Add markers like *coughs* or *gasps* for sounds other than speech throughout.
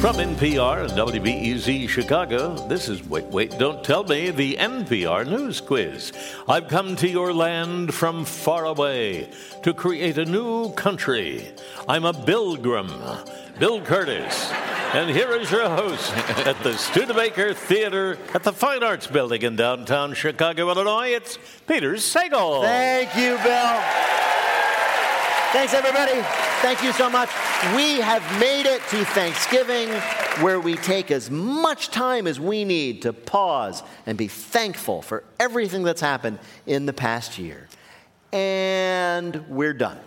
From NPR and WBEZ Chicago, this is Wait, Wait, Don't Tell Me, the NPR News Quiz. I've come to your land from far away to create a new country. I'm a Bilgrim, Bill Kurtis. And here is your host at the Studebaker Theater at the Fine Arts Building in downtown Chicago, Illinois. It's Peter Sagal. Thank you, Bill. Thanks, everybody. Thank you so much. We have made it to Thanksgiving, where we take as much time as we need to pause and be thankful for everything that's happened in the past year. And we're done.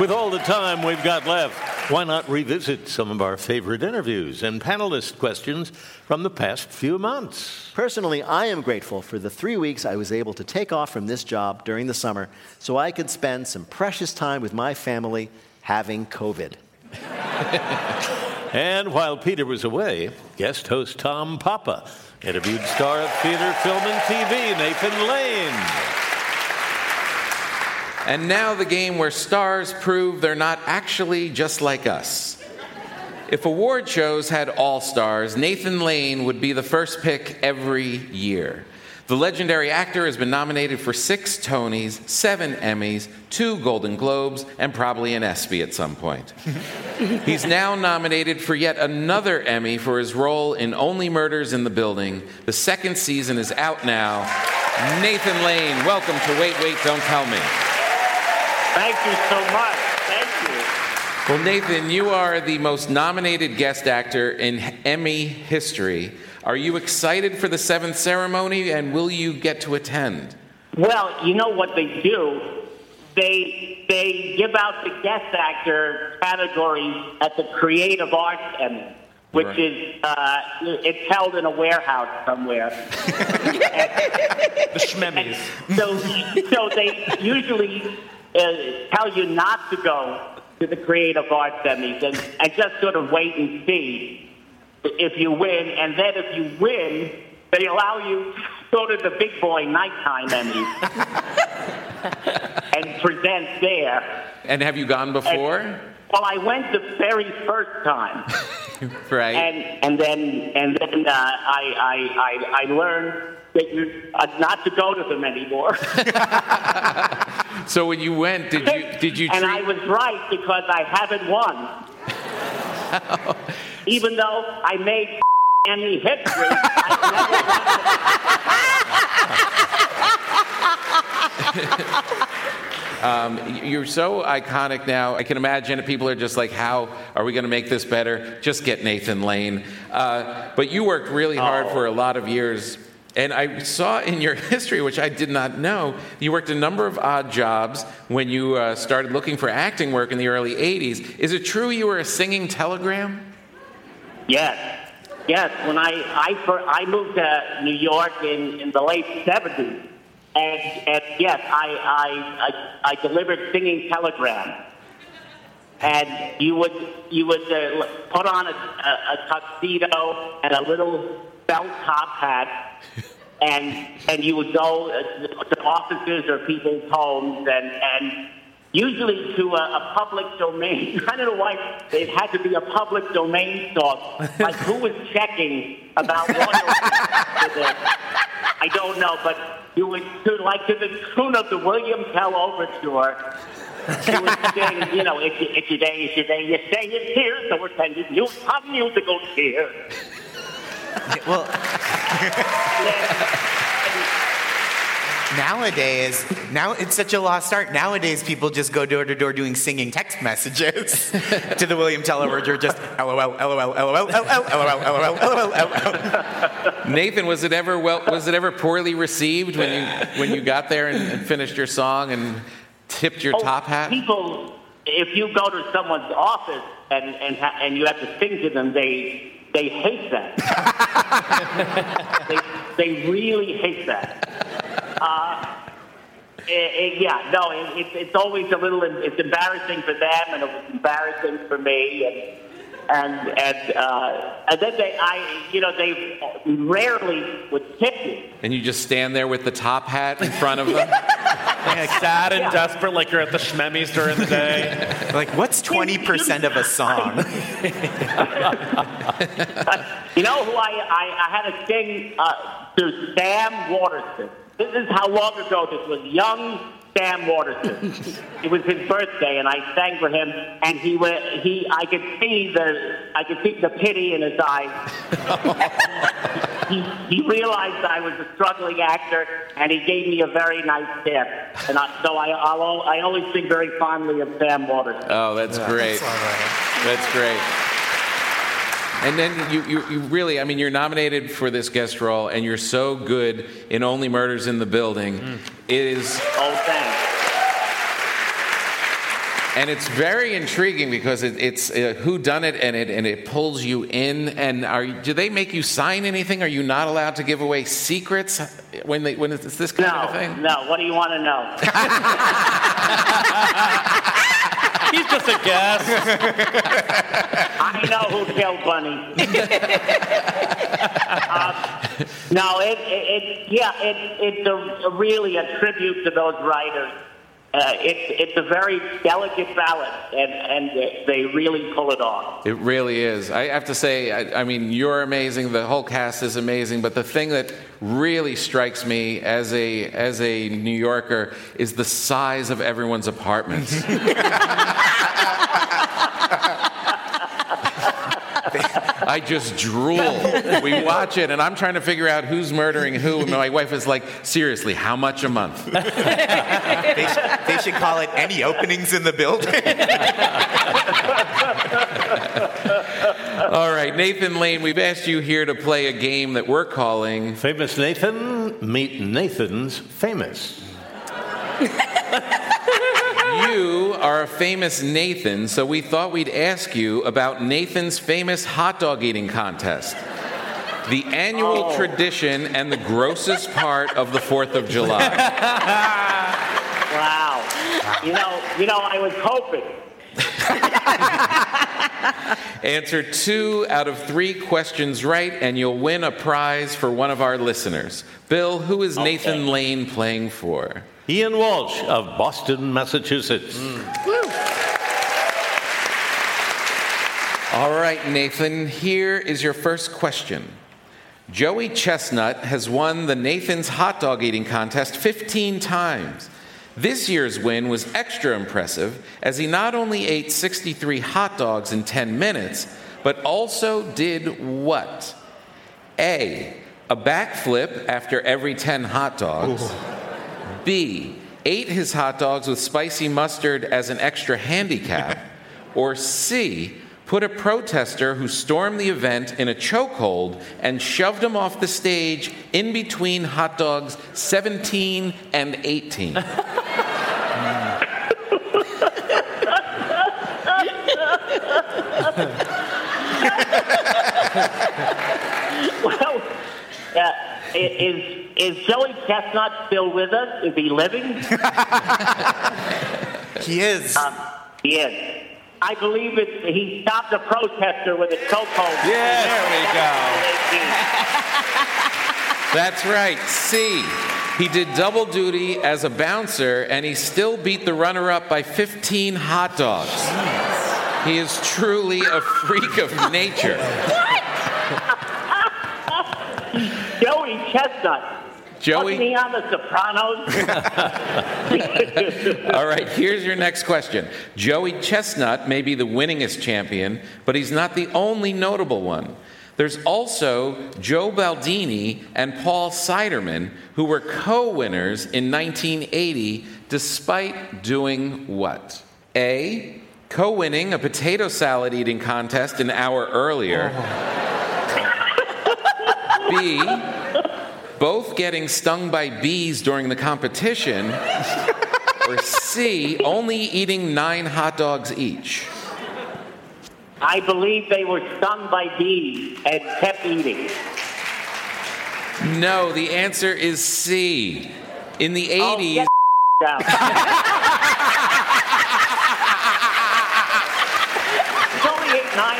With all the time we've got left, why not revisit some of our favorite interviews and panelist questions from the past few months? Personally, I am grateful for the three weeks I was able to take off from this job during the summer so I could spend some precious time with my family having COVID. *laughs* and while Peter was away, guest host Tom Papa interviewed star of theater, film, and TV, Nathan Lane. And now the game where stars prove they're not actually just like us. If award shows had all stars, Nathan Lane would be the first pick every year. The legendary actor has been nominated for six Tonys, seven Emmys, two Golden Globes, and probably an ESPY at some point. He's now nominated for yet another Emmy for his role in Only Murders in the Building. The second season is out now. Nathan Lane, welcome to Wait, Wait, Don't Tell Me. Thank you so much. Thank you. Well, Nathan, you are the most nominated guest actor in Emmy history. Are you excited for the seventh ceremony and will you get to attend? Well, you know what they do? They they give out the guest actor categories at the Creative Arts Emmy, which right. is uh, it's held in a warehouse somewhere. *laughs* the Schmemmys. So so they usually tell you not to go to the creative arts Emmys and, and just sort of wait and see if you win. And then if you win, they allow you to go to the big boy nighttime Emmys *laughs* and present there. And have you gone before? And, well, I went the very first time. *laughs* right. And and then and then uh, I, I I I learned that you uh, not to go to them anymore. *laughs* so when you went, did you *laughs* did you? and treat... I was right because I haven't won. Even though I made Emmy history, Um, you're so iconic now. I can imagine people are just like, how are we going to make this better? Just get Nathan Lane. Uh, but you worked really hard oh. for a lot of years and I saw in your *laughs* history, which I did not know, you worked a number of odd jobs when you uh, started looking for acting work in the early 80s. Is it true you were a singing telegram? Yes. Yes. When I, I, I moved to New York in, in the late 70s, and, and yes, I, I, I, I delivered singing telegrams and you would you would uh, put on a, a, a, tuxedo and a little felt top hat, and and you would go uh, to offices or people's homes, and and usually to a, a public domain. *laughs* I don't know why it had to be a public domain song. Like who was checking about *laughs* royalties? I don't know, but you would to like to the tune of the William Tell Overture. You would sing, you know, it's, it's your day, it's your day, you say it's here, so we're sending you some musical cheer well, *laughs* nowadays, now it's such a lost art. Nowadays, people just go door to door doing singing text messages to the William Tell Overture, just LOL, LOL, LOL, LOL, LOL, LOL, LOL. Nathan, was it ever well? Was it ever poorly received when you when you got there and, and finished your song and tipped your oh, top hat? People, if you go to someone's office and and and you have to sing to them, they they hate that. they, they really hate that. Uh, Eh, eh, yeah, no, it, it, it's always a little. It's embarrassing for them, and it was embarrassing for me, and and and uh, and then they, I, you know, they rarely would tip you. And you just stand there with the top hat in front of *laughs* them. like sad and desperate, like you're at the Schmemmies during the day. *laughs* Like, what's 20% of a song? *laughs* you know who I, I, I had to sing uh, to Sam Waterston. This is how long ago this was. Young Sam Waterston. *laughs* it was his birthday, and I sang for him, and he went. He, I could see the, I could see the pity in his eyes. *laughs* he, he realized I was a struggling actor, and he gave me a very nice tip. And I, so I, I'll, I always think very fondly of Sam Waterston. Oh, that's great. That's great. And then you, you, you, really, I mean, you're nominated for this guest role, and you're so good in Only Murders in the Building. Mm. It is. Oh, thanks. And it's very intriguing because it, it's uh, who done it and it and it pulls you in. And are do they make you sign anything? Are you not allowed to give away secrets when they when it's this kind no, of thing? No. What do you want to know? *laughs* *laughs* He's just a guest. *laughs* I know who killed Bunny. um, *laughs* no, it, it, it yeah, it, it's a, really a tribute to those writers. Uh, it's it's a very delicate balance, and and they really pull it off. It really is. I have to say, I, I, mean, you're amazing. The whole cast is amazing. But the thing that really strikes me as a as a New Yorker is the size of everyone's apartments. *laughs* I just drool. We watch it, and I'm trying to figure out who's murdering who. And my wife is like, seriously, how much a month? they, sh- they should call it any openings in the building. *laughs* All right, Nathan Lane, we've asked you here to play a game that we're calling Famous Nathan Meet Nathan's Famous. you are a famous Nathan, so we thought we'd ask you about Nathan's famous hot dog eating contest. The annual oh. tradition and the grossest part of the 4th of July. wow. You know, you know, I was hoping. *laughs* *laughs* Answer two out of three questions right, and you'll win a prize for one of our listeners. Bill, who is okay. Nathan Lane playing for? Ian Walsh of Boston, Massachusetts. Mm. All right, Nathan, here is your first question. Joey Chestnut has won the Nathan's hot dog eating contest 15 times. This year's win was extra impressive as he not only ate 63 hot dogs in 10 minutes, but also did what? A. A backflip after every 10 hot dogs. Ooh. B, ate his hot dogs with spicy mustard as an extra handicap, or C, put a protester who stormed the event in a chokehold and shoved him off the stage in between hot dogs 17 and 18. *laughs* *laughs* well, uh, is is Joey Chestnut still with us? Is he living? *laughs* he is. Um, he is. I believe it, he stopped a protester with a chokehold. Yeah, there we go. *laughs* That's right. C. He did double duty as a bouncer, and he still beat the runner up by 15 hot dogs. He is truly a freak of nature. Joey Chestnut. Joey. Me on the Sopranos. *laughs* All right, here's your next question. Joey Chestnut may be the winningest champion, but he's not the only notable one. There's also Joe Baldini and Paul Siderman, who were co winners in 1980, despite doing what? A. Co winning a potato salad eating contest an hour earlier. Oh. *laughs* B both getting stung by bees during the competition, or C, only eating nine hot dogs each? I believe they were stung by bees and kept eating. No, the answer is C. In the 80s, out. *laughs* He's only ate nine.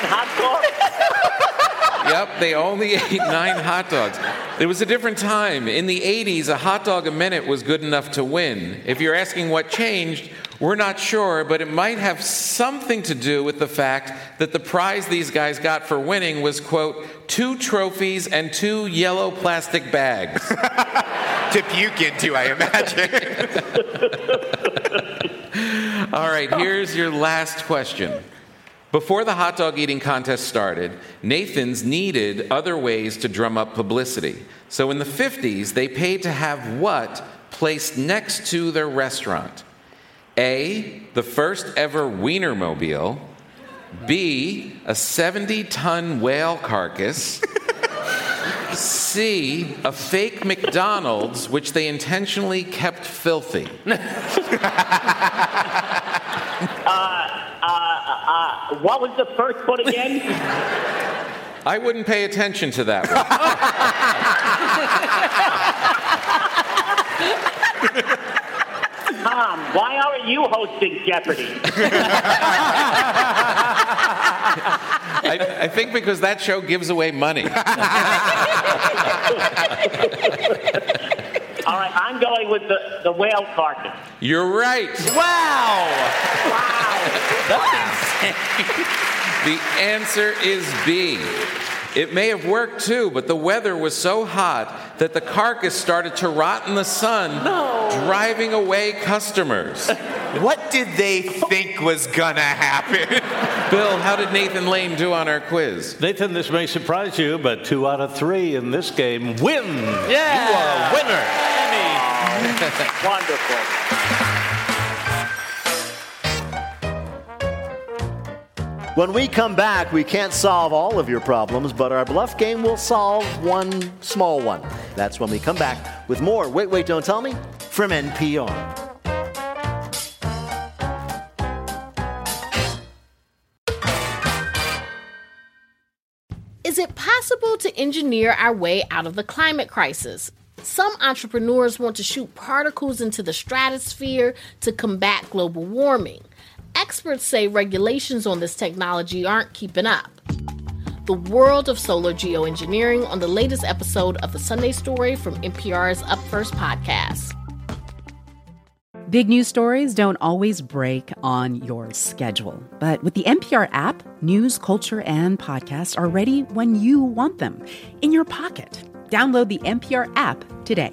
Yep, they only *laughs* ate nine hot dogs. It was a different time. In the 80s, a hot dog a minute was good enough to win. If you're asking what changed, we're not sure, but it might have something to do with the fact that the prize these guys got for winning was, quote, two trophies and two yellow plastic bags. *laughs* to puke into, I imagine. *laughs* All right, here's your last question. Before the hot dog eating contest started, Nathan's needed other ways to drum up publicity. So in the 50s, they paid to have what placed next to their restaurant? A, the first ever Wienermobile. B, a 70 ton whale carcass. C, a fake McDonald's, which they intentionally kept filthy. *laughs* Uh, Uh, uh, what was the first one again? *laughs* I wouldn't pay attention to that one. *laughs* Tom, why aren't you hosting Jeopardy? *laughs* I, I think because that show gives away money. All right, I'm going with the, the whale carcass. You're right. Wow! *laughs* The answer is B. It may have worked too, but the weather was so hot that the carcass started to rot in the sun, driving away customers. *laughs* what did they think was gonna happen? *laughs* Bill, how did Nathan Lane do on our quiz? Nathan, this may surprise you, but two out of three in this game win. Yeah. You are a winner. Wonderful. When we come back, we can't solve all of your problems, but our bluff game will solve one small one. That's when we come back with more Wait, Wait, Don't Tell Me from NPR. Is it possible to engineer our way out of the climate crisis? Some entrepreneurs want to shoot particles into the stratosphere to combat global warming. Experts say regulations on this technology aren't keeping up. The world of solar geoengineering on the latest episode of the Sunday Story from NPR's Up First podcast. Big news stories don't always break on your schedule. But with the NPR app, news, culture, and podcasts are ready when you want them in your pocket. Download the NPR app today.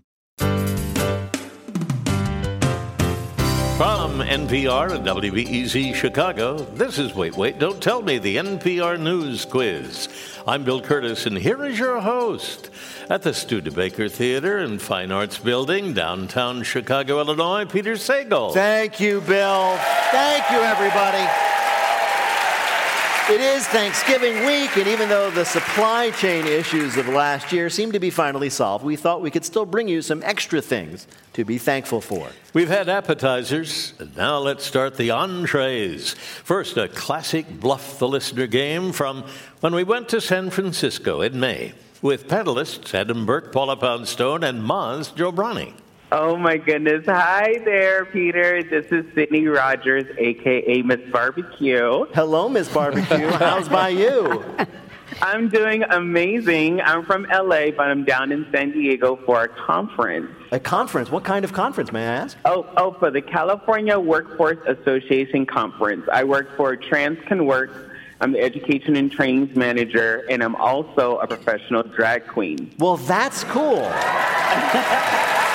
From NPR and WBEZ Chicago, this is Wait, Wait, Don't Tell Me, the NPR News Quiz. I'm Bill Kurtis, and here is your host at the Studebaker Theater and Fine Arts Building, downtown Chicago, Illinois, Peter Sagal. Thank you, Bill. Thank you, everybody. It is Thanksgiving week, and even though the supply chain issues of last year seem to be finally solved, we thought we could still bring you some extra things to be thankful for. We've had appetizers, and now let's start the entrees. First, a classic Bluff the Listener game from when we went to San Francisco in May with panelists Adam Burke, Paula Poundstone, and Maz Jobrani. Oh my goodness. Hi there, Peter. This is Sydney Rogers, aka Miss Barbecue. Hello, Miss Barbecue. How's by you? *laughs* I'm doing amazing. I'm from LA, but I'm down in San Diego for a conference. A conference? What kind of conference, may I ask? Oh, oh, for the California Workforce Association conference. I work for Trans Can Work. I'm the education and trainings manager, and I'm also a professional drag queen. Well, that's cool. *laughs*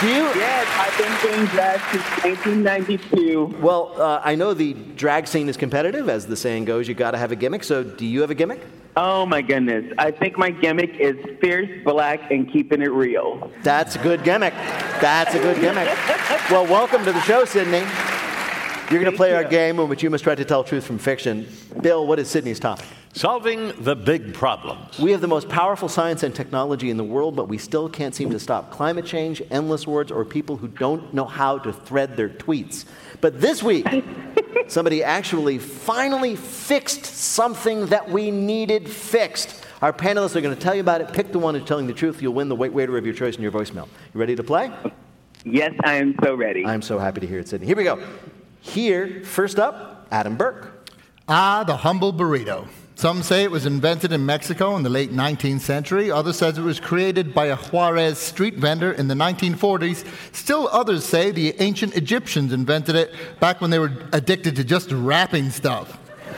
Do you? Yes, I've been doing drag since 1992. Well, uh, I know the drag scene is competitive, as the saying goes. You got to have a gimmick. So, do you have a gimmick? Oh my goodness. I think my gimmick is fierce, black, and keeping it real. That's a good gimmick. That's a good gimmick. Well, welcome to the show, Sydney. You're going to play our game in which you must try to tell truth from fiction. Bill, what is Sydney's topic? Solving the big problems. We have the most powerful science and technology in the world, but we still can't seem to stop climate change, endless wars, or people who don't know how to thread their tweets. But this week, *laughs* somebody actually finally fixed something that we needed fixed. Our panelists are going to tell you about it. Pick the one who's telling the truth. You'll win the wait waiter of your choice in your voicemail. You ready to play? Yes, I am so ready. I'm so happy to hear it, Sydney. Here we go. Here, first up, Adam Burke. Ah, the humble burrito. Some say it was invented in Mexico in the late 19th century. Others says it was created by a Juarez street vendor in the 1940s. Still others say the ancient Egyptians invented it back when they were addicted to just wrapping stuff. *laughs*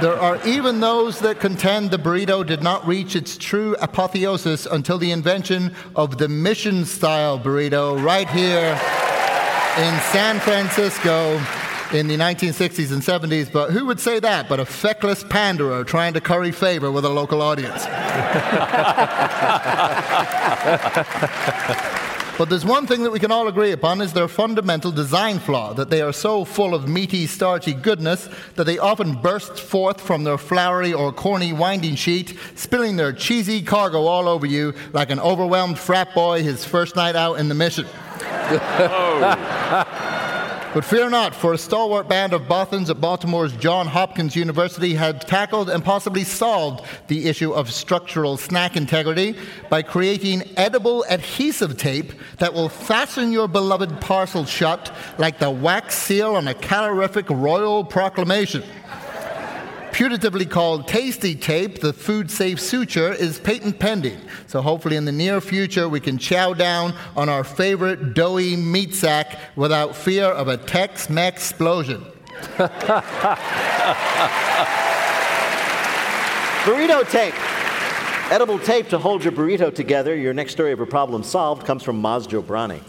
there are even those that contend the burrito did not reach its true apotheosis until the invention of the mission style burrito right here in San Francisco in the 1960s and 70s, but who would say that but a feckless panderer trying to curry favor with a local audience? *laughs* But there's one thing that we can all agree upon is their fundamental design flaw that they are so full of meaty, starchy goodness that they often burst forth from their flowery or corny winding sheet, spilling their cheesy cargo all over you like an overwhelmed frat boy his first night out in the mission. *laughs* Oh. But fear not, for a stalwart band of Bothans at Baltimore's Johns Hopkins University had tackled and possibly solved the issue of structural snack integrity by creating edible adhesive tape that will fasten your beloved parcel shut like the wax seal on a calorific royal proclamation. Putatively called Tasty Tape, the food safe suture is patent pending. So hopefully in the near future we can chow down on our favorite doughy meat sack without fear of a Tex Mex explosion. *laughs* Burrito tape. Edible tape to hold your burrito together. Your next story of a problem solved comes from Maz Jobrani.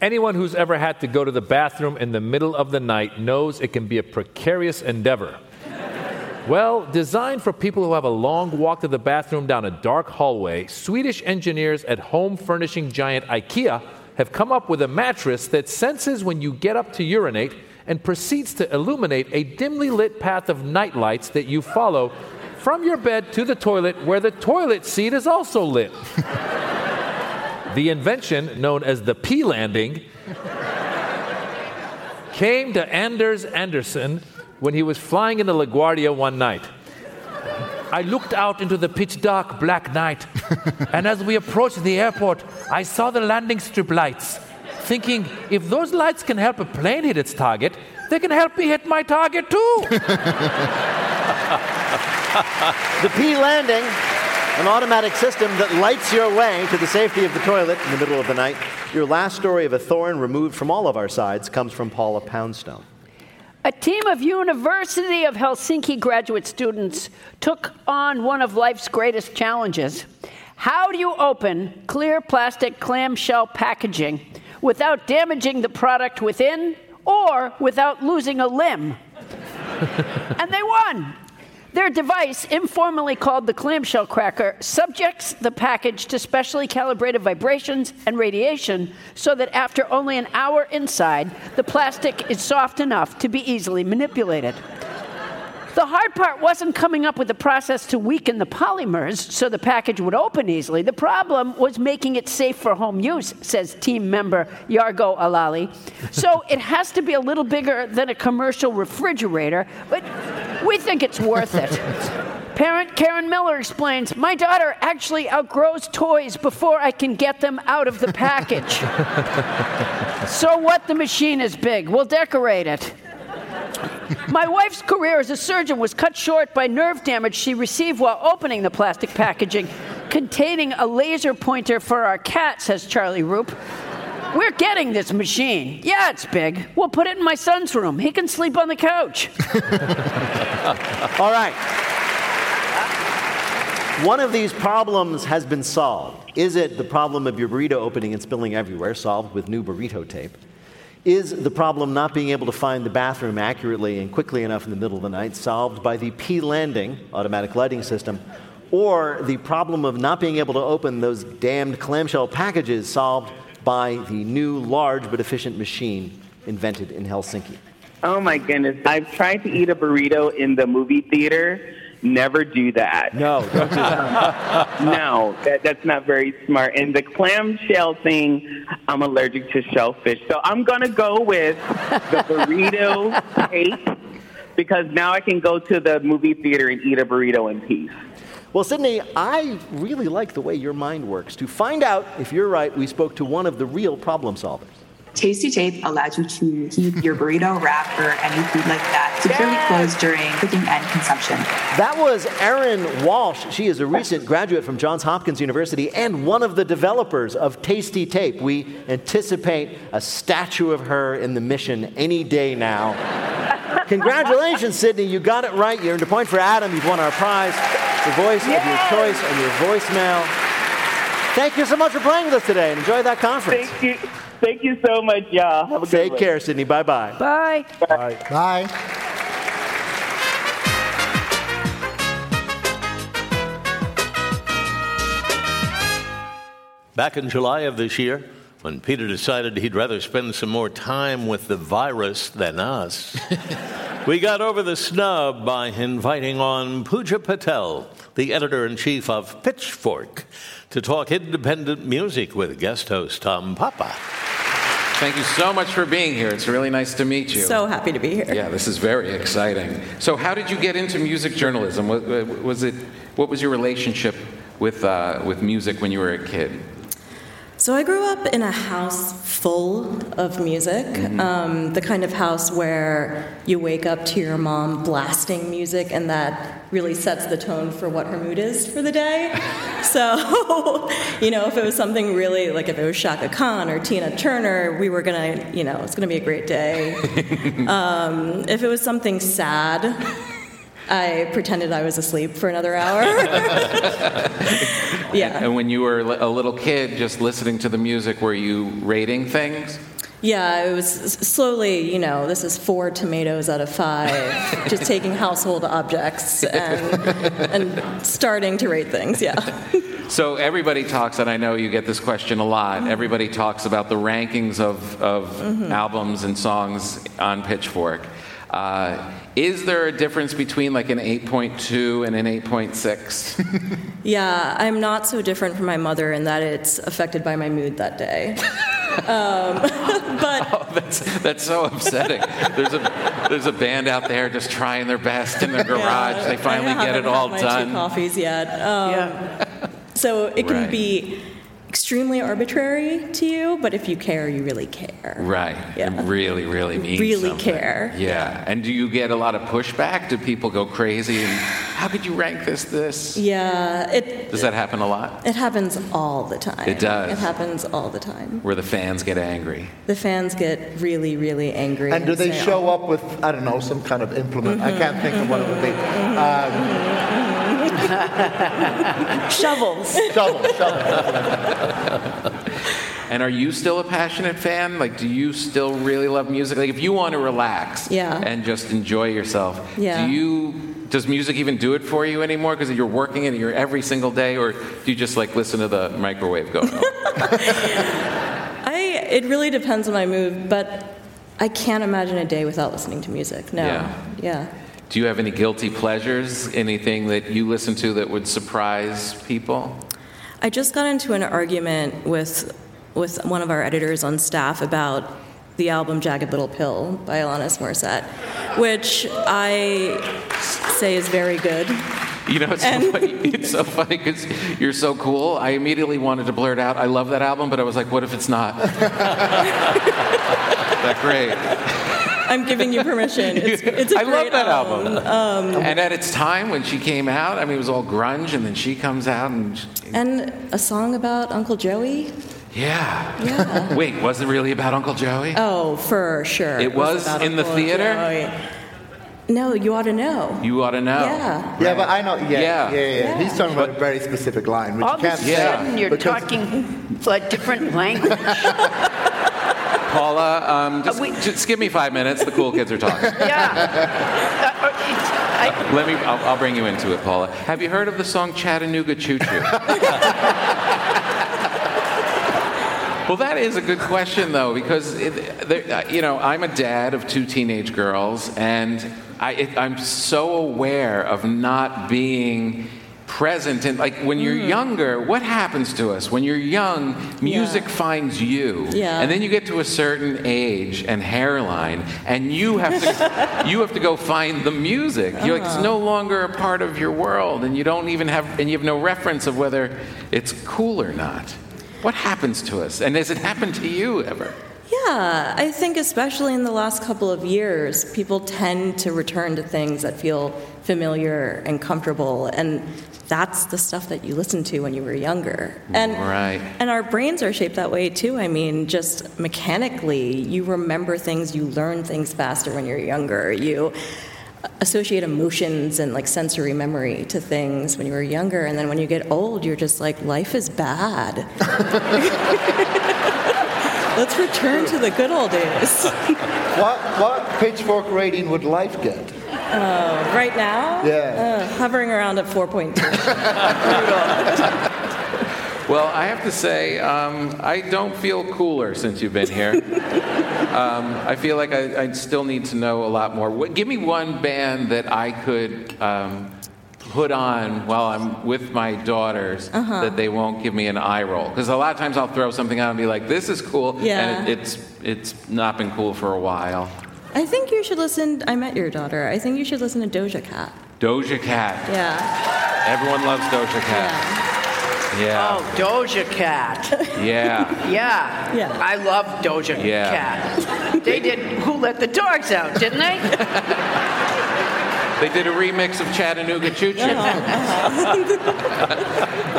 Anyone who's ever had to go to the bathroom in the middle of the night knows it can be a precarious endeavor. Well, designed for people who have a long walk to the bathroom down a dark hallway, Swedish engineers at home furnishing giant IKEA have come up with a mattress that senses when you get up to urinate and proceeds to illuminate a dimly lit path of nightlights that you follow from your bed to the toilet, where the toilet seat is also lit. *laughs* the invention, known as the P landing, came to Anders Anderson when he was flying in the LaGuardia one night. I looked out into the pitch dark black night, *laughs* and as we approached the airport, I saw the landing strip lights, thinking if those lights can help a plane hit its target, they can help me hit my target too. *laughs* the P landing, an automatic system that lights your way to the safety of the toilet in the middle of the night. Your last story of a thorn removed from all of our sides comes from Paula Poundstone. A team of University of Helsinki graduate students took on one of life's greatest challenges. How do you open clear plastic clamshell packaging without damaging the product within or without losing a limb? *laughs* and they won. Their device, informally called the clamshell cracker, subjects the package to specially calibrated vibrations and radiation so that after only an hour inside, the plastic is soft enough to be easily manipulated. The hard part wasn't coming up with a process to weaken the polymers so the package would open easily. The problem was making it safe for home use, says team member Yargo Alali. So it has to be a little bigger than a commercial refrigerator, but we think it's worth it. Parent Karen Miller explains My daughter actually outgrows toys before I can get them out of the package. *laughs* so what? The machine is big. We'll decorate it. My wife's career as a surgeon was cut short by nerve damage she received while opening the plastic packaging containing a laser pointer for our cat, says Charlie Roop. We're getting this machine. Yeah, it's big. We'll put it in my son's room. He can sleep on the couch. All right. One of these problems has been solved. Is it the problem of your burrito opening and spilling everywhere, solved with new burrito tape? Is the problem not being able to find the bathroom accurately and quickly enough in the middle of the night solved by the P landing automatic lighting system? Or the problem of not being able to open those damned clamshell packages solved by the new large but efficient machine invented in Helsinki? Oh my goodness. I've tried to eat a burrito in the movie theater. Never do that. No, don't do that. *laughs* no, that, that's not very smart. And the clamshell thing, I'm allergic to shellfish. So I'm going to go with the *laughs* burrito tape because now I can go to the movie theater and eat a burrito in peace. Well, Sydney, I really like the way your mind works. To find out if you're right, we spoke to one of the real problem solvers. Tasty Tape allows you to keep your burrito, wrap, or any food like that securely closed during cooking and consumption. That was Erin Walsh. She is a recent graduate from Johns Hopkins University and one of the developers of Tasty Tape. We anticipate a statue of her in the mission any day now. *laughs* Congratulations, Sydney. You got it right. You earned a point for Adam. You've won our prize, the voice of your choice and your voicemail. Thank you so much for playing with us today and enjoy that conference. Thank you. Thank you so much, y'all. Have a good Take one. care, Sydney. Bye bye. Bye. Bye. Bye. Back in July of this year, when Peter decided he'd rather spend some more time with the virus than us, *laughs* we got over the snub by inviting on Puja Patel, the editor in chief of Pitchfork, to talk independent music with guest host Tom Papa. Thank you so much for being here. It's really nice to meet you. So happy to be here. Yeah, this is very exciting. So, how did you get into music journalism? Was, was it what was your relationship with uh, with music when you were a kid? So I grew up in a house full of music, um, the kind of house where you wake up to your mom blasting music, and that really sets the tone for what her mood is for the day. *laughs* so, *laughs* you know, if it was something really like if it was Chaka Khan or Tina Turner, we were gonna, you know, it's gonna be a great day. *laughs* um, if it was something sad. I pretended I was asleep for another hour. *laughs* *laughs* yeah. And when you were a little kid, just listening to the music, were you rating things? Yeah, it was slowly, you know, this is four tomatoes out of five, *laughs* just taking household objects and, and starting to rate things, yeah. So everybody talks, and I know you get this question a lot. Everybody talks about the rankings of, of Mhm. albums and songs on Pitchfork. Uh, is there a difference between like an 8.2 and an 8.6? *laughs* Yeah, I'm not so different from my mother in that it's affected by my mood that day. Um, *laughs* but that's, that's so upsetting. There's a, there's a band out there just trying their best in their garage. They finally I get it all had my done. Two coffees yet. Um, So it can Right. be extremely arbitrary to you, but if you care, you really care. Right. It really, really means Really something. care. Yeah. And do you get a lot of pushback? Do people go crazy? And how could you rank this this? Yeah, it Does that happen a lot? it happens all the time. It does. It happens all the time. Where the fans get angry? The fans get really, really angry. And do they say, show up with, I don't know, some kind of implement? I can't think of what it would be. Um, *laughs* Shovels. shovel, shovel. And are you still a passionate fan? Like, do you still really love music? Like, if you want to relax Yeah. and just enjoy yourself, Yeah. do you? Does music even do it for you anymore? Because you're working it you're every single day, or do you just like listen to the microwave going *laughs* on? I it really depends on my mood, but I can't imagine a day without listening to music. No. Yeah. Yeah. Do you have any guilty pleasures? Anything that you listen to that would surprise people? I just got into an argument with with one of our editors on staff about the album Jagged Little Pill by Alanis Morissette, which I say is very good. You know, it's so And- funny. *laughs* It's so funny because you're so cool. I immediately wanted to blurt out, "I love that album," but I was like, "What if it's not?" *laughs* that great. I'm giving you permission. It's, *laughs* it's a I love that album. Um, and at its time when she came out, I mean, it was all grunge, and then she comes out and and a song about Uncle Joey. yeah. Yeah. *laughs* Wait, was it really about Uncle Joey? Oh, for sure. It was about in the theater? Joey. No, you ought to know. You ought to know. Yeah. Yeah, but I know. Yeah, Yeah. yeah, yeah. yeah. He's talking about a very specific line, which All you of a can't say. sudden, you're talking a different language. *laughs* Paula, um, just, just give me five minutes. The cool kids are talking. *laughs* Yeah. Let me. I'll, I'll bring you into it, Paula. Have you heard of the song Chattanooga Choo Choo? *laughs* Well, that is a good question, though, because it, there, uh, you know I'm a dad of two teenage girls, and I, it, I'm so aware of not being present. And like when you're younger, what happens to us? When you're young, music finds you, Yeah. and then you get to a certain age and hairline, and you have to *laughs* you have to go find the music. You're like it's Uh-huh. no longer a part of your world, and you don't even have and you have no reference of whether it's cool or not. What happens to us? And has it happened to you ever? Yeah, I think especially in the last couple of years, people tend to return to things that feel familiar and comfortable, and that's the stuff that you listened to when you were younger. And right. and our brains are shaped that way too. I mean, just mechanically, you remember things, you learn things faster when you're younger. You associate emotions and like sensory memory to things when you were younger, and then when you get old, you're just like, life is bad. *laughs* Let's return to the good old days. what, what pitchfork rating would life get? Uh, right now? Yeah. Uh, hovering around at 4.2. *laughs* Well, I have to say, um, I don't feel cooler since you've been here. *laughs* um, I feel like I, I still need to know a lot more. What, give me one band that I could um, put on while I'm with my daughters Uh-huh. that they won't give me an eye roll. Because a lot of times I'll throw something on and be like, "This is cool," Yeah. and it, it's it's not been cool for a while. I think you should listen. I met your daughter. I think you should listen to Doja Cat. Doja Cat. Yeah. Everyone loves Doja Cat. Yeah. Oh, Doja Cat. Yeah. *laughs* Yeah. Yeah. I love Doja Yeah. Cat. They did Who Let the Dogs Out, didn't they? *laughs* They did a remix of Chattanooga Choo Choo. Uh-huh.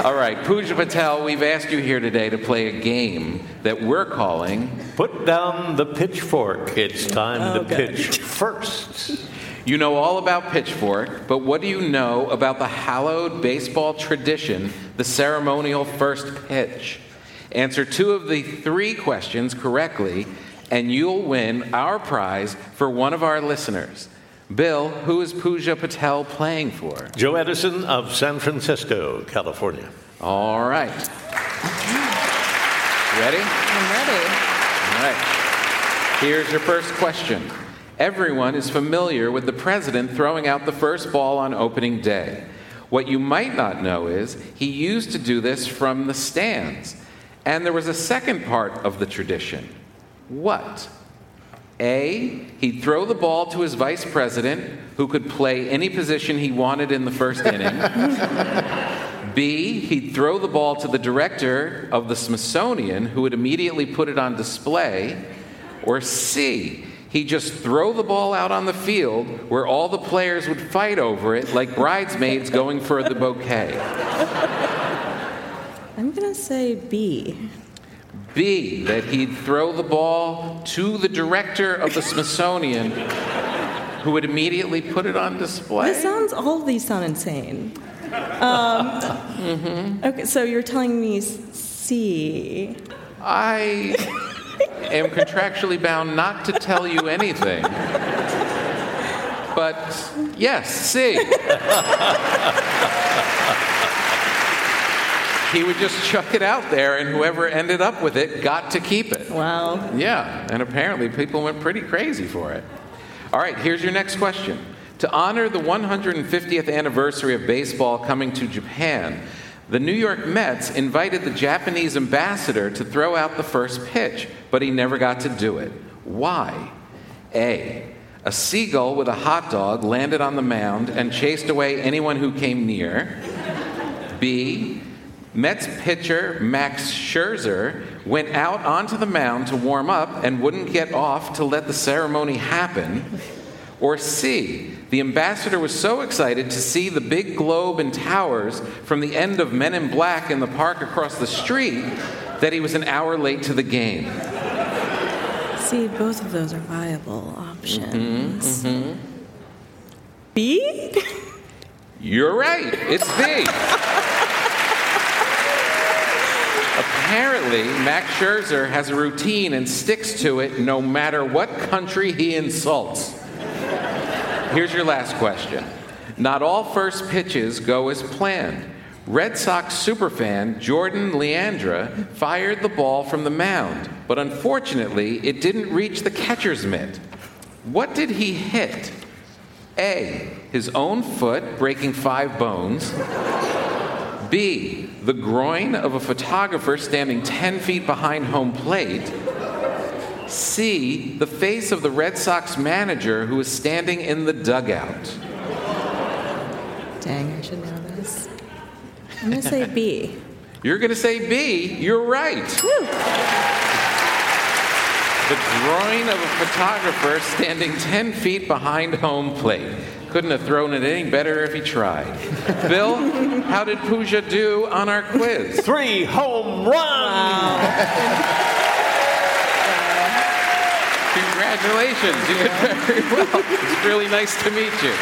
*laughs* All right, Puja Patel, we've asked you here today to play a game that we're calling Put Down the Pitchfork. It's time Oh, to good. pitch first. You know all about Pitchfork, but what do you know about the hallowed baseball tradition, the ceremonial first pitch? Answer two of the three questions correctly, and you'll win our prize for one of our listeners. Bill, who is Puja Patel playing for? Joe Edison of San Francisco, California. All right. Ready? I'm ready. All right. Here's your first question. Everyone is familiar with the president throwing out the first ball on opening day. What you might not know is he used to do this from the stands. And there was a second part of the tradition. What? A, he'd throw the ball to his vice president, who could play any position he wanted in the first inning. B, he'd throw the ball to the director of the Smithsonian, who would immediately put it on display. Or C, he'd just throw the ball out on the field where all the players would fight over it like bridesmaids going for the bouquet. I'm going to say B. B, that he'd throw the ball to the director of the Smithsonian, who would immediately put it on display. This sounds, all of these sound insane. Um, Okay, so you're telling me C. I am contractually bound not to tell you anything. But yes, C. *laughs* he would just chuck it out there, and whoever ended up with it got to keep it. Wow. Yeah, and apparently people went pretty crazy for it. All right, here's your next question. To honor the 150th anniversary of baseball coming to Japan, the New York Mets invited the Japanese ambassador to throw out the first pitch, but he never got to do it. Why? A. A seagull with a hot dog landed on the mound and chased away anyone who came near. B. Mets pitcher Max Scherzer went out onto the mound to warm up and wouldn't get off to let the ceremony happen. Or C. The ambassador was so excited to see the big globe and towers from the end of Men in Black in the park across the street that he was an hour late to the game. See, both of those are viable options. Mhm. B? You're right. It's B. *laughs* Apparently, Max Scherzer has a routine and sticks to it no matter what country he insults. Here's your last question. Not all first pitches go as planned. Red Sox superfan Jordan Leandre fired the ball from the mound, but unfortunately, it didn't reach the catcher's mitt. What did he hit? A. His own foot, breaking five bones. B. The groin of a photographer standing 10 feet behind home plate. C. The face of the Red Sox manager who is standing in the dugout. Dang, I should know this. I'm going to say B. *laughs* You're going to say B. You're right. The groin of a photographer standing 10 feet behind home plate. Couldn't have thrown it any better if he tried. Bill, how did Puja do on our quiz? Three home runs! Congratulations. You did very well. It's really nice to meet you.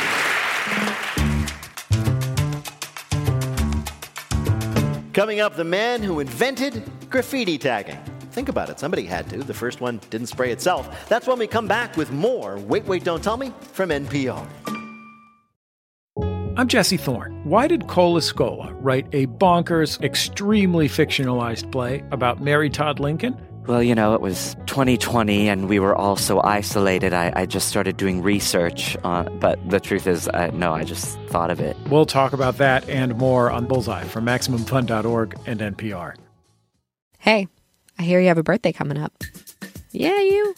Coming up, the man who invented graffiti tagging. Think about it. Somebody had to. The first one didn't spray itself. That's when we come back with more Wait, Wait, Don't Tell Me from NPR. I'm Jesse Thorn. Why did Cole Escola write a bonkers, extremely fictionalized play about Mary Todd Lincoln? Well, you know, it was 2020 and we were all so isolated. I, I just started doing research. Uh, but the truth is, I, no, I just thought of it. We'll talk about that and more on Bullseye from MaximumFun.org and NPR. Hey, I hear you have a birthday coming up. Yeah, you.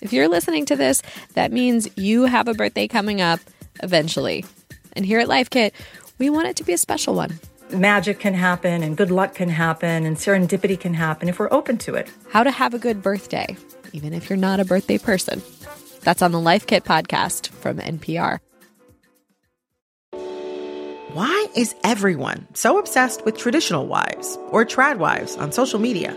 If you're listening to this, that means you have a birthday coming up eventually. And here at Life Kit, we want it to be a special one. Magic can happen and good luck can happen and serendipity can happen if we're open to it. How to have a good birthday, even if you're not a birthday person. That's on the Life Kit podcast from NPR. Why is everyone so obsessed with traditional wives or trad wives on social media?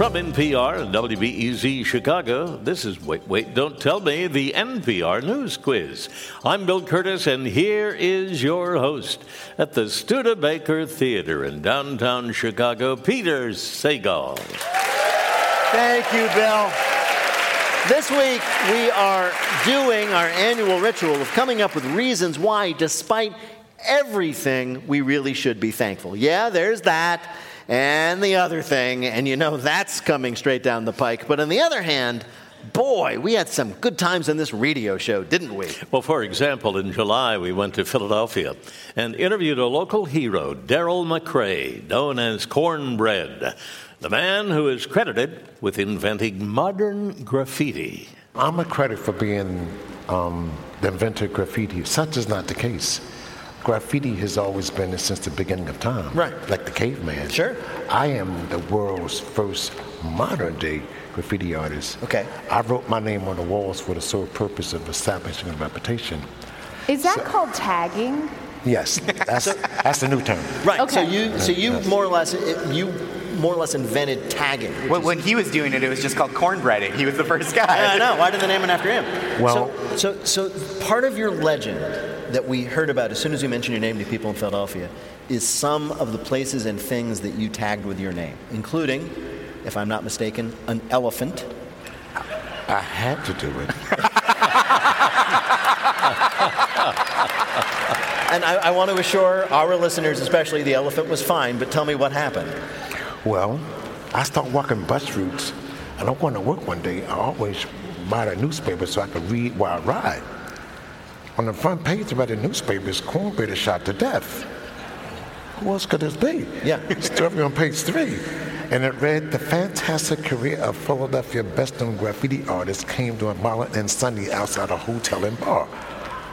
From NPR and WBEZ Chicago, this is Wait, Wait, Don't Tell Me, the NPR News Quiz. I'm Bill Kurtis, and here is your host at the Studebaker Theater in downtown Chicago, Peter Sagal. Thank you, Bill. This week, we are doing our annual ritual of coming up with reasons why, despite everything, we really should be thankful. Yeah, there's that and the other thing, and you know that's coming straight down the pike. But on the other hand, boy, we had some good times in this radio show, didn't we? Well, for example, in July, we went to Philadelphia and interviewed a local hero, Darryl McCray, known as Cornbread, the man who is credited with inventing modern graffiti. I'm a credit for being um, the inventor of graffiti. Such is not the case. Graffiti has always been since the beginning of time. Right. Like the caveman. Sure. I am the world's first modern day graffiti artist. Okay. I wrote my name on the walls for the sole purpose of establishing a reputation. Is that called tagging? Yes, *laughs* that's, that's the new term. Right. Okay. So you, so you more or less, you more or less invented tagging. which When, is- when he was doing it, it was just called cornbreading. He was the first guy. I know. Why did they name it after him? Well- so, so, so part of your legend that we heard about as soon as you mentioned your name to people in Philadelphia is some of the places and things that you tagged with your name, including, if I'm not mistaken, an elephant. I had to do it. *laughs* And I, I want to assure our listeners, especially the elephant was fine, but tell me what happened. Well, I start walking bus routes, and I'm going to work one day. I always buy the newspaper so I can read while I ride. On the front page of the newspaper is cornbread is shot to death. Who else could this be? Yeah. *laughs* Story on page three. and it read, The fantastic career of Philadelphia best known graffiti artist came to a Marlon and Sunday outside a hotel and bar.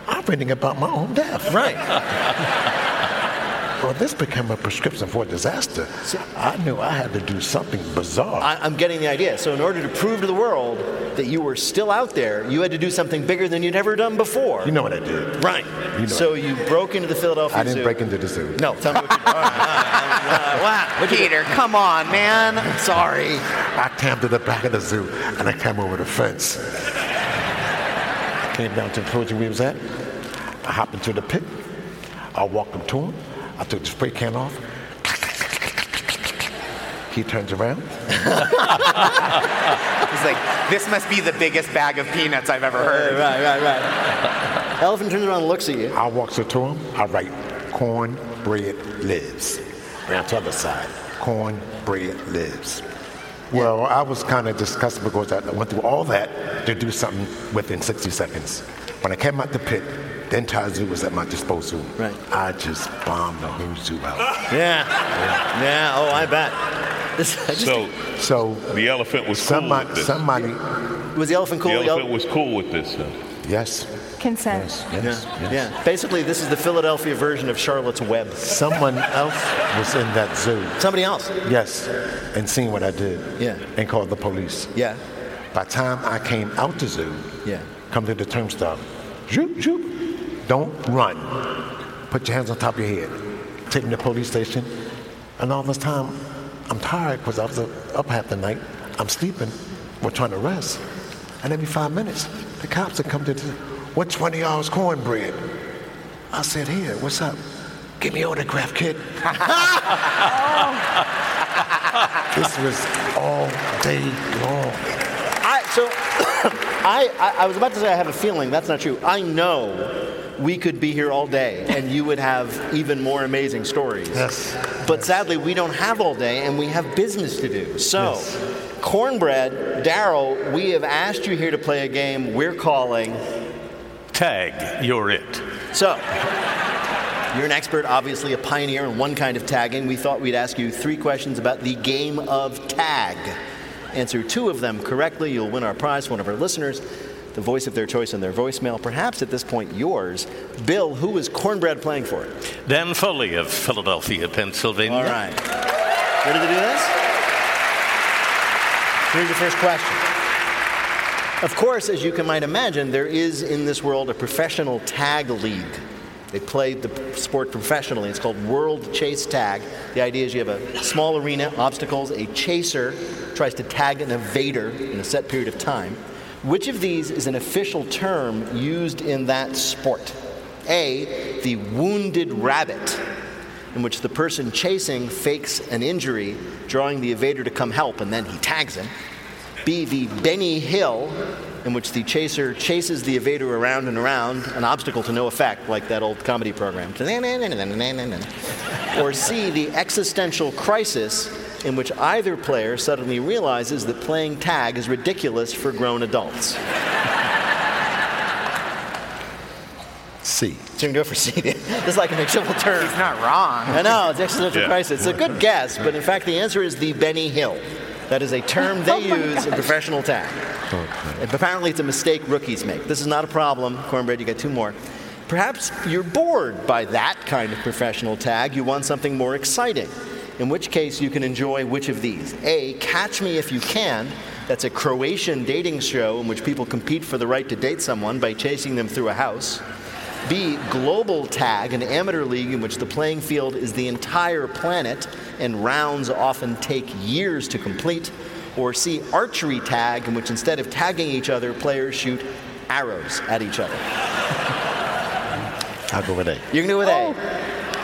I'm reading about my own death. Right. *laughs* Well, this became a prescription for disaster. I knew I had to do something bizarre. I, I'm getting the idea. So, in order to prove to the world that you were still out there, you had to do something bigger than you'd ever done before. You know what I did. Right. You know so you broke into the Philadelphia Zoo? I didn't Zoo. break into the zoo. No, tell me what you did. All right, *laughs* all right, wow, what'd you do? Peter, come on, man. I'm sorry. I came to the back of the zoo and I came over the fence. I came down to the enclosure we was at. I hopped into the pit. I walked up to him. I took the spray can off. He turns around. *laughs* He's like, this must be the biggest bag of peanuts I've ever heard. Right, right, right. Elephant turns around and looks at you. I walks up to him. I write, cornbread lives. Ran to the other side. Cornbread lives. Well, I was kind of disgusted because I went through all that to do something within 60 seconds. When I came out the pit, the entire zoo was at my disposal. Right. I just bombed the whole zoo out. *laughs* Yeah. Yeah. Oh, I bet. This, I just, So, So the elephant was cool somebody, with this. somebody, was the elephant cool? the The elephant was cool with this. Then. Yes, Consent. yes, yeah. yes. yeah. Basically, this is the Philadelphia version of Charlotte's Web. Someone else was in that zoo. Somebody else. Yes, and seen what I did. Yeah. And called the police. Yeah. By the time I came out the zoo, Yeah. come to the turnstile, zoop, zoop, don't run. Put your hands on top of your head. Take me to the police station. And all this time, I'm tired because I was up half the night. I'm sleeping. We're trying to rest. And every five minutes, the cops would come to the, which one of y'all's cornbread? I said, here, what's up? Give me autograph, kid. *laughs* this was all day long. I, so *coughs* I, I, I was about to say I have a feeling. That's not true. I know we could be here all day and you would have even more amazing stories. Yes. But sadly, we don't have all day and we have business to do. So, Cornbread, Darryl, we have asked you here to play a game we're calling Tag, you're it. So, you're an expert, obviously a pioneer in one kind of tagging. We thought we'd ask you three questions about the game of tag. Answer two of them correctly, you'll win our prize, one of our listeners, the voice of their choice in their voicemail, perhaps at this point yours. Bill, who is Cornbread playing for? Dan Foley of Philadelphia, Pennsylvania. All right. Ready to do this? Here's your first question. Of course, as you can might imagine, there is in this world a professional tag league. They play the sport professionally. It's called World Chase Tag. The idea is you have a small arena, obstacles, a chaser tries to tag an evader in a set period of time. Which of these is an official term used in that sport? A, the wounded rabbit, in which the person chasing fakes an injury, drawing the evader to come help, and then he tags him. B, the Benny Hill, in which the chaser chases the evader around and around, an obstacle to no effect, like that old comedy program. Or C, the existential crisis, in which either player suddenly realizes that playing tag is ridiculous for grown adults. C. So you can go for C. *laughs* This is like an actual term. He's not wrong. I know, it's existential Yeah. crisis. It's a good guess, but in fact, the answer is the Benny Hill. That is a term they *laughs* oh use in professional tag. And apparently, it's a mistake rookies make. This is not a problem. Cornbread, you got two more. Perhaps you're bored by that kind of professional tag. You want something more exciting. In which case, you can enjoy which of these? A, Catch Me If You Can. That's a Croatian dating show in which people compete for the right to date someone by chasing them through a house. B, global tag, an amateur league in which the playing field is the entire planet and rounds often take years to complete. Or C, archery tag, in which instead of tagging each other, players shoot arrows at each other. I'll go with A. You can do it with A.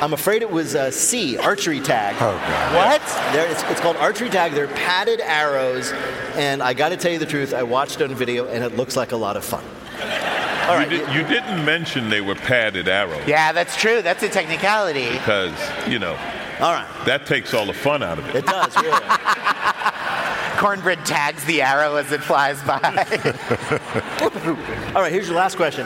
I'm afraid it was uh, C, archery tag. Oh, God. What? There, it's, it's called archery tag. They're padded arrows, and I got to tell you the truth. I watched it on video, and it looks like a lot of fun. *laughs* All right. You, did, you didn't mention they were padded arrows Yeah, that's true. That's a technicality. because, you know, All right. that takes all the fun out of it. It does, really. *laughs* Cornbread tags the arrow as it flies by. *laughs* All right, here's your last question.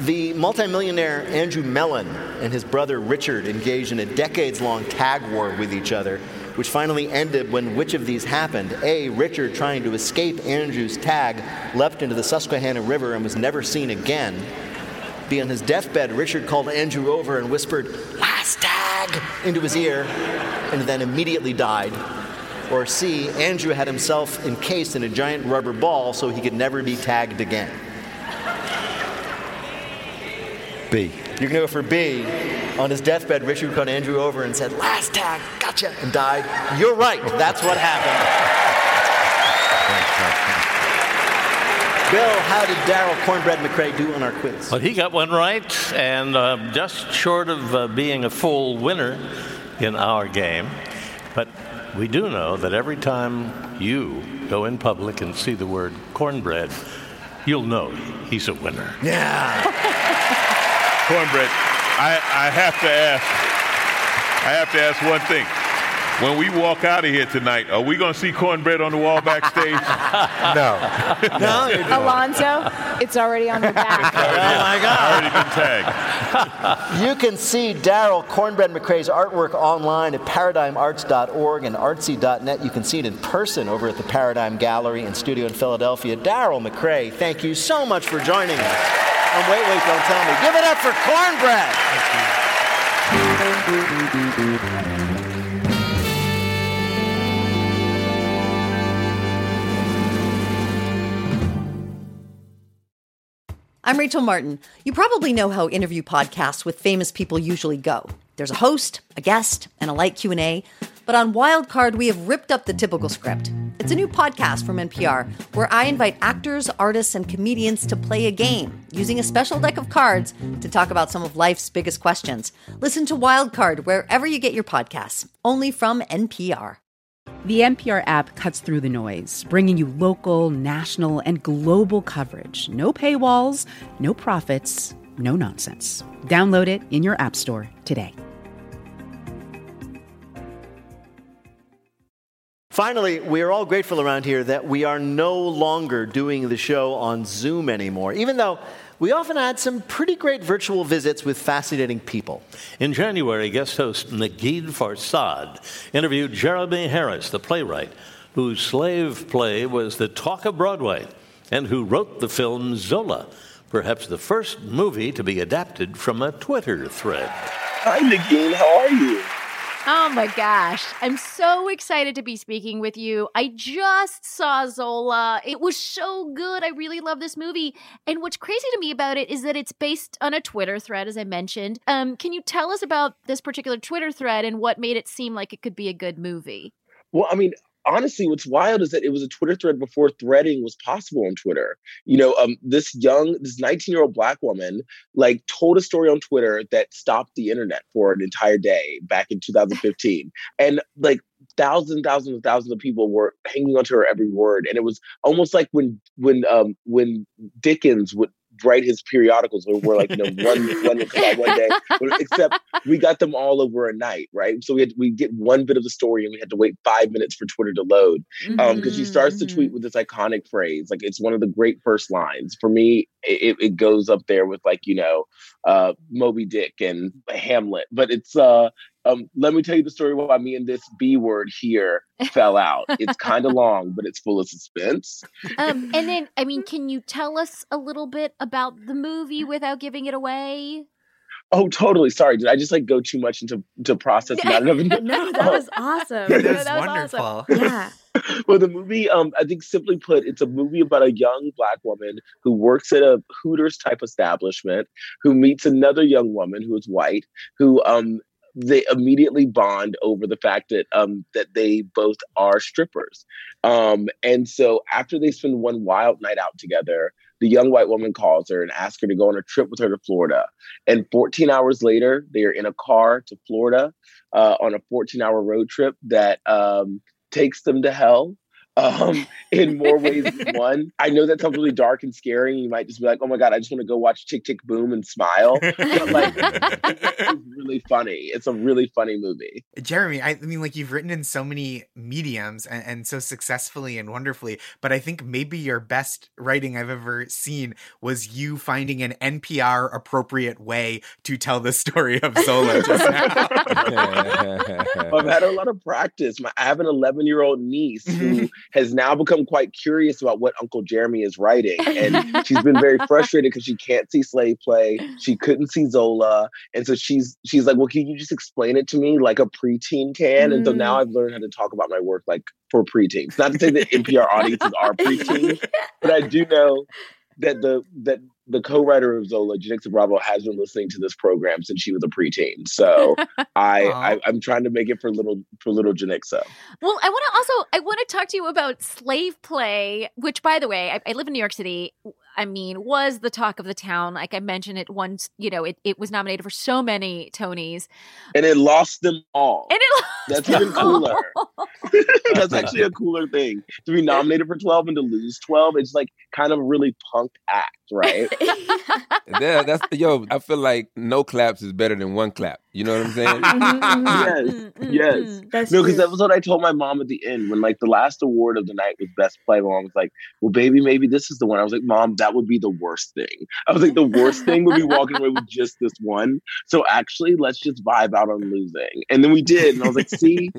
The multimillionaire Andrew Mellon and his brother Richard engaged in a decades long tag war with each other. Which finally ended when which of these happened? A. Richard, trying to escape Andrew's tag, leapt into the Susquehanna River and was never seen again. B. On his deathbed, Richard called Andrew over and whispered, Last tag! into his ear, and then immediately died. Or C. Andrew had himself encased in a giant rubber ball so he could never be tagged again. B. You're gonna go for B. On his deathbed, Richard called Andrew over and said, Last tag, gotcha, and died. You're right, that's what happened. *laughs* Bill, how did Darryl Cornbread McCray do on our quiz? Well, he got one right, and uh, just short of uh, being a full winner in our game. But we do know that every time you go in public and see the word cornbread, you'll know he's a winner. Yeah. *laughs* Cornbread, I, I have to ask, I have to ask one thing. When we walk out of here tonight, are we going to see cornbread on the wall backstage? *laughs* no. No, Alonzo, it's already on the back. Oh my God. Already been tagged. *laughs* You can see Darryl Cornbread McCray's artwork online at paradigmarts.org and artsy.net. You can see it in person over at the Paradigm Gallery and Studio in Philadelphia. Darryl McCray, thank you so much for joining us. And wait, wait, don't tell me. Give it up for Cornbread. I'm Rachel Martin. You probably know how interview podcasts with famous people usually go. There's a host, a guest, and a light Q&A. But on Wildcard, we have ripped up the typical script. It's a new podcast from NPR where I invite actors, artists, and comedians to play a game using a special deck of cards to talk about some of life's biggest questions. Listen to Wildcard wherever you get your podcasts, only from NPR. The NPR app cuts through the noise, bringing you local, national, and global coverage. No paywalls, no profits, no nonsense. Download it in your App Store today. Finally, we are all grateful around here that we are no longer doing the show on Zoom anymore, even though we often had some pretty great virtual visits with fascinating people. In January, guest host Negin Farsad interviewed Jeremy Harris, the playwright, whose slave play was the talk of Broadway and who wrote the film Zola, perhaps the first movie to be adapted from a Twitter thread. Hi, Negin. How are you? Oh my gosh. I'm so excited to be speaking with you. I just saw Zola. It was so good. I really love this movie. And what's crazy to me about it is that it's based on a Twitter thread, as I mentioned. Um, can you tell us about this particular Twitter thread and what made it seem like it could be a good movie? Well, I mean, honestly, what's wild is that it was a Twitter thread before threading was possible on Twitter. You know, um, this young, this 19 year old black woman, like, told a story on Twitter that stopped the internet for an entire day back in 2015. and, like, thousands, thousands, and thousands of people were hanging onto her every word. And it was almost like when, when, um, when Dickens would write his periodicals where we're like, you know, one *laughs* one would come out one day, except we got them all over a night, right? So we had we get one bit of the story and we had to wait five minutes for Twitter to load because um, she starts to tweet with this iconic phrase, like it's one of the great first lines. For me, it, it goes up there with like you know, uh, Moby Dick and Hamlet, but it's uh, um, let me tell you the story why me and this B word here *laughs* fell out. It's kind of long, but it's full of suspense. Um, and then, I mean, can you tell us a little bit about the movie without giving it away? Oh, totally. Sorry, did I just like go too much into to process *laughs* not no, that was awesome. That No, was that was wonderful. awesome. Yeah. *laughs* well, the movie, um, I think simply put, it's a movie about a young black woman who works at a Hooters type establishment, who meets another young woman who is white, who um they immediately bond over the fact that um that they both are strippers. Um, and so after they spend one wild night out together, the young white woman calls her and asks her to go on a trip with her to Florida. And 14 hours later, they are in a car to Florida uh, on a 14 hour road trip that um, takes them to hell. Um, in more ways than *laughs* one. I know that sounds really dark and scary. You might just be like, "Oh my god, I just want to go watch Tick Tick Boom and smile." But like, *laughs* it's really funny. It's a really funny movie. Jeremy, I mean, like you've written in so many mediums and, and so successfully and wonderfully, but I think maybe your best writing I've ever seen was you finding an NPR appropriate way to tell the story of Zola just now. *laughs* I've had a lot of practice. My, I have an 11 year old niece who has now become quite curious about what Uncle Jeremy is writing. And *laughs* she's been very frustrated because she can't see slave play. She couldn't see Zola. And so she's she's like, Well, can you just explain it to me like a preteen can? And so now mm. I've learned how to talk about my work like for preteens. Not to say that NPR audiences are preteens, *laughs* but I do know that the that the co-writer of Zola, Janicza Bravo, has been listening to this program since she was a preteen. So *laughs* I, I I'm trying to make it for little for little Janicza. Well, I want to also I want to talk to you about slave play, which, by the way, I, I live in New York City. I mean, was the talk of the town. Like I mentioned it once, you know, it, it was nominated for so many Tonys. And it lost them all. And it That's even cooler. *laughs* That's actually a cooler thing to be nominated for 12 and to lose 12. It's like kind of a really punk act, right? *laughs* Yeah, that's yo. I feel like no claps is better than one clap. You know what I'm saying? *laughs* Mm-hmm, mm-hmm. Mm-hmm, yes, yes. That's no, because true. that was what I told my mom at the end when like the last award of the night was best play. My mom was like, "Well, baby, maybe this is the one." I was like, "Mom, that would be the worst thing." I was like, "The worst thing would be walking away with just this one." So actually, let's just vibe out on losing, and then we did, and I was like, "See,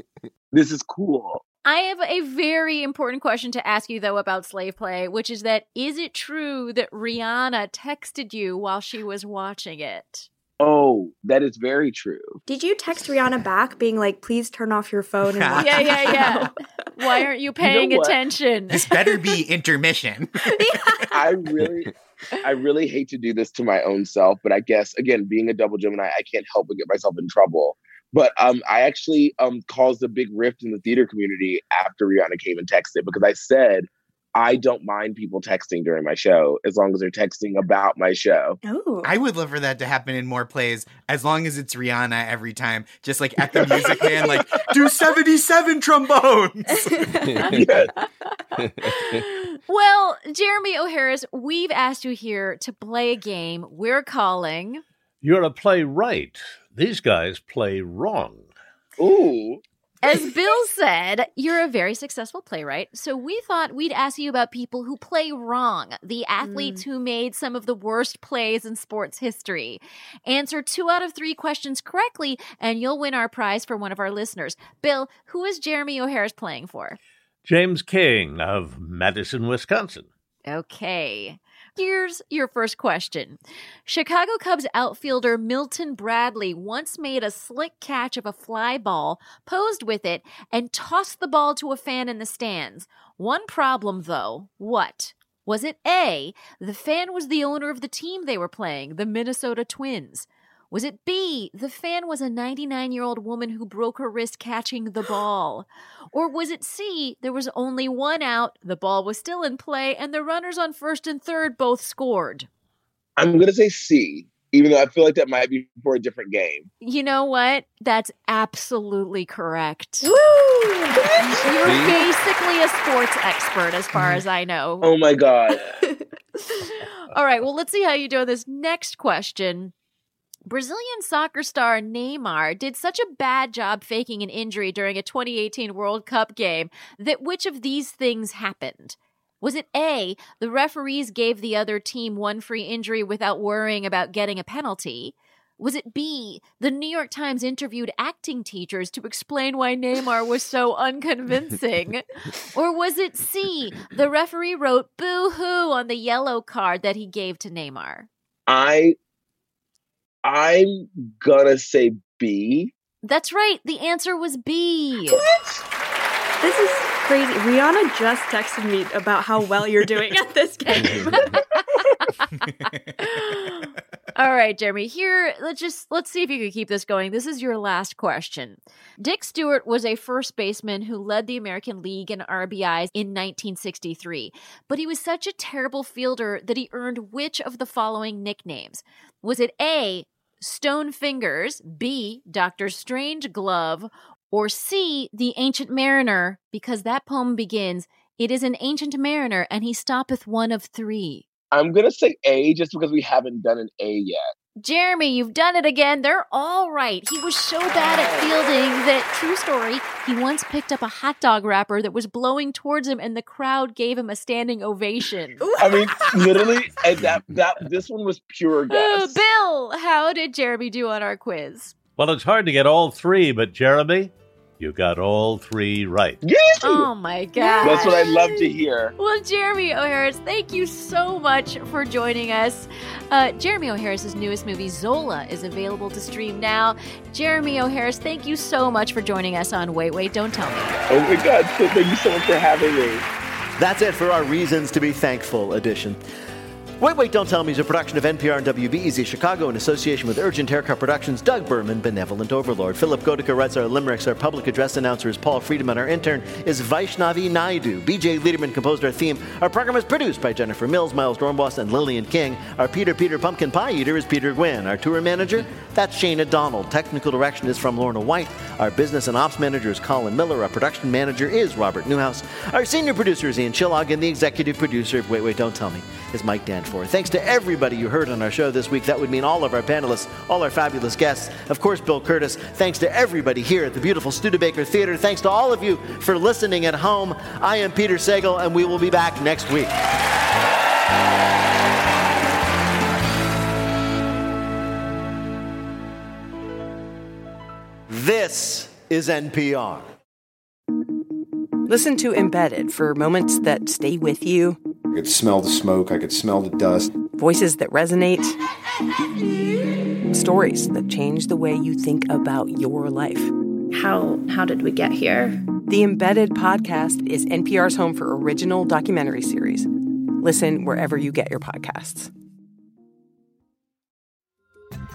this is cool." I have a very important question to ask you, though, about slave play, which is that is it true that Rihanna texted you while she was watching it? Oh, that is very true. Did you text Rihanna back being like, please turn off your phone and *laughs* yeah, yeah, yeah. *laughs* Why aren't you paying what? attention? This better be intermission. *laughs* I really, I really hate to do this to my own self, but I guess again, being a double Gemini, I can't help but get myself in trouble. But um, I actually um caused a big rift in the theater community after Rihanna came and texted because I said I don't mind people texting during my show as long as they're texting about my show. Oh. I would love for that to happen in more plays as long as it's Rihanna every time. Just like at the Music Man, like, *laughs* do 77 trombones. *laughs* *laughs* Well, Jeremy O. Harris, we've asked you here to play a game we're calling. You're a playwright. These guys play wrong. Ooh. As Bill said, you're a very successful playwright, so we thought we'd ask you about people who play wrong, the athletes mm. who made some of the worst plays in sports history. Answer two out of three questions correctly, and you'll win our prize for one of our listeners. Bill, who is Jeremy O. Harris playing for? James King of Madison, Wisconsin. Okay. Here's your first question. Chicago Cubs outfielder Milton Bradley once made a slick catch of a fly ball, posed with it, and tossed the ball to a fan in the stands. One problem, though. What? Was it A, the fan was the owner of the team they were playing, the Minnesota Twins? Was it B, the fan was a 99 year old woman who broke her wrist catching the *gasps* ball? Or was it C, there was only one out, the ball was still in play, and the runners on first and third both scored? I'm gonna say C, even though I feel like that might be for a different game. You know what? That's absolutely correct. Woo! You're basically a sports expert, as far as I know. Oh my god. *laughs* *laughs* All right, well, let's see how you do on this next question. Brazilian soccer star Neymar did such a bad job faking an injury during a 2018 World Cup game that which of these things happened? Was it A, the referees gave the other team one free injury without worrying about getting a penalty? Was it B, the New York Times interviewed acting teachers to explain why Neymar was so *laughs* unconvincing? or was it C, the referee wrote boo hoo on the yellow card that he gave to Neymar? I I'm gonna say B. That's right. The answer was B. This is crazy. Rihanna just texted me about how well you're doing at this *laughs* game. *laughs* All right, Jeremy. Here, let's just let's see if you can keep this going. This is your last question. Dick Stuart was a first baseman who led the American League in RBIs in 1963, but he was such a terrible fielder that he earned which of the following nicknames? Was it A, Stone Fingers, B, Doctor Strange Glove, or C, The Ancient Mariner, because that poem begins, It is an ancient mariner, and he stoppeth one of three. I'm gonna say A just because we haven't done an A yet. Jeremy, you've done it again. They're all right. He was so bad at fielding that, true story, he once picked up a hot dog wrapper that was blowing towards him, and the crowd gave him a standing ovation. I mean, literally, that that this one was pure uh, guess. Bill, how did Jeremy do on our quiz? Well, it's hard to get all three, but Jeremy, you got all three right. Yes! Oh my god. That's what I love to hear. Well, Jeremy O. Harris, thank you so much for joining us. Uh, Jeremy O. Harris's newest movie, Zola, is available to stream now. Jeremy O. Harris, thank you so much for joining us on Wait, Wait, Don't Tell Me. Oh my God! Thank you so much for having me. That's it for our Reasons to Be Thankful edition. Wait, Wait, Don't Tell Me is a production of NPR and WBEZ Chicago in association with Urgent Haircut Productions, Doug Berman, Benevolent Overlord. Philipp Goedicke writes our limericks. Our public address announcer is Paul Friedman. Our intern is Vaishnavi Naidu. BJ Leiderman composed our theme. Our program is produced by Jennifer Mills, Miles Doornbos, and Lillian King. Our Peter Peter Pumpkin Pie Eater is Peter Gwinn. Our tour manager, that's Shana Donald. Technical direction is from Lorna White. Our business and ops manager is Colin Miller. Our production manager is Robert Newhouse. Our senior producer is Ian Chillag, and the executive producer of Wait, Wait, Don't Tell Me is Mike Danforth. Thanks to everybody you heard on our show this week. That would mean all of our panelists, all our fabulous guests. Of course, Bill Kurtis. Thanks to everybody here at the beautiful Studebaker Theater. Thanks to all of you for listening at home. I am Peter Sagal, and we will be back next week. This is NPR. Listen to Embedded for moments that stay with you, could smell the smoke, I could smell the dust. voices that resonate, stories that change the way you think about your life. How how did we get here? The Embedded podcast is NPR's home for original documentary series. Listen wherever you get your podcasts.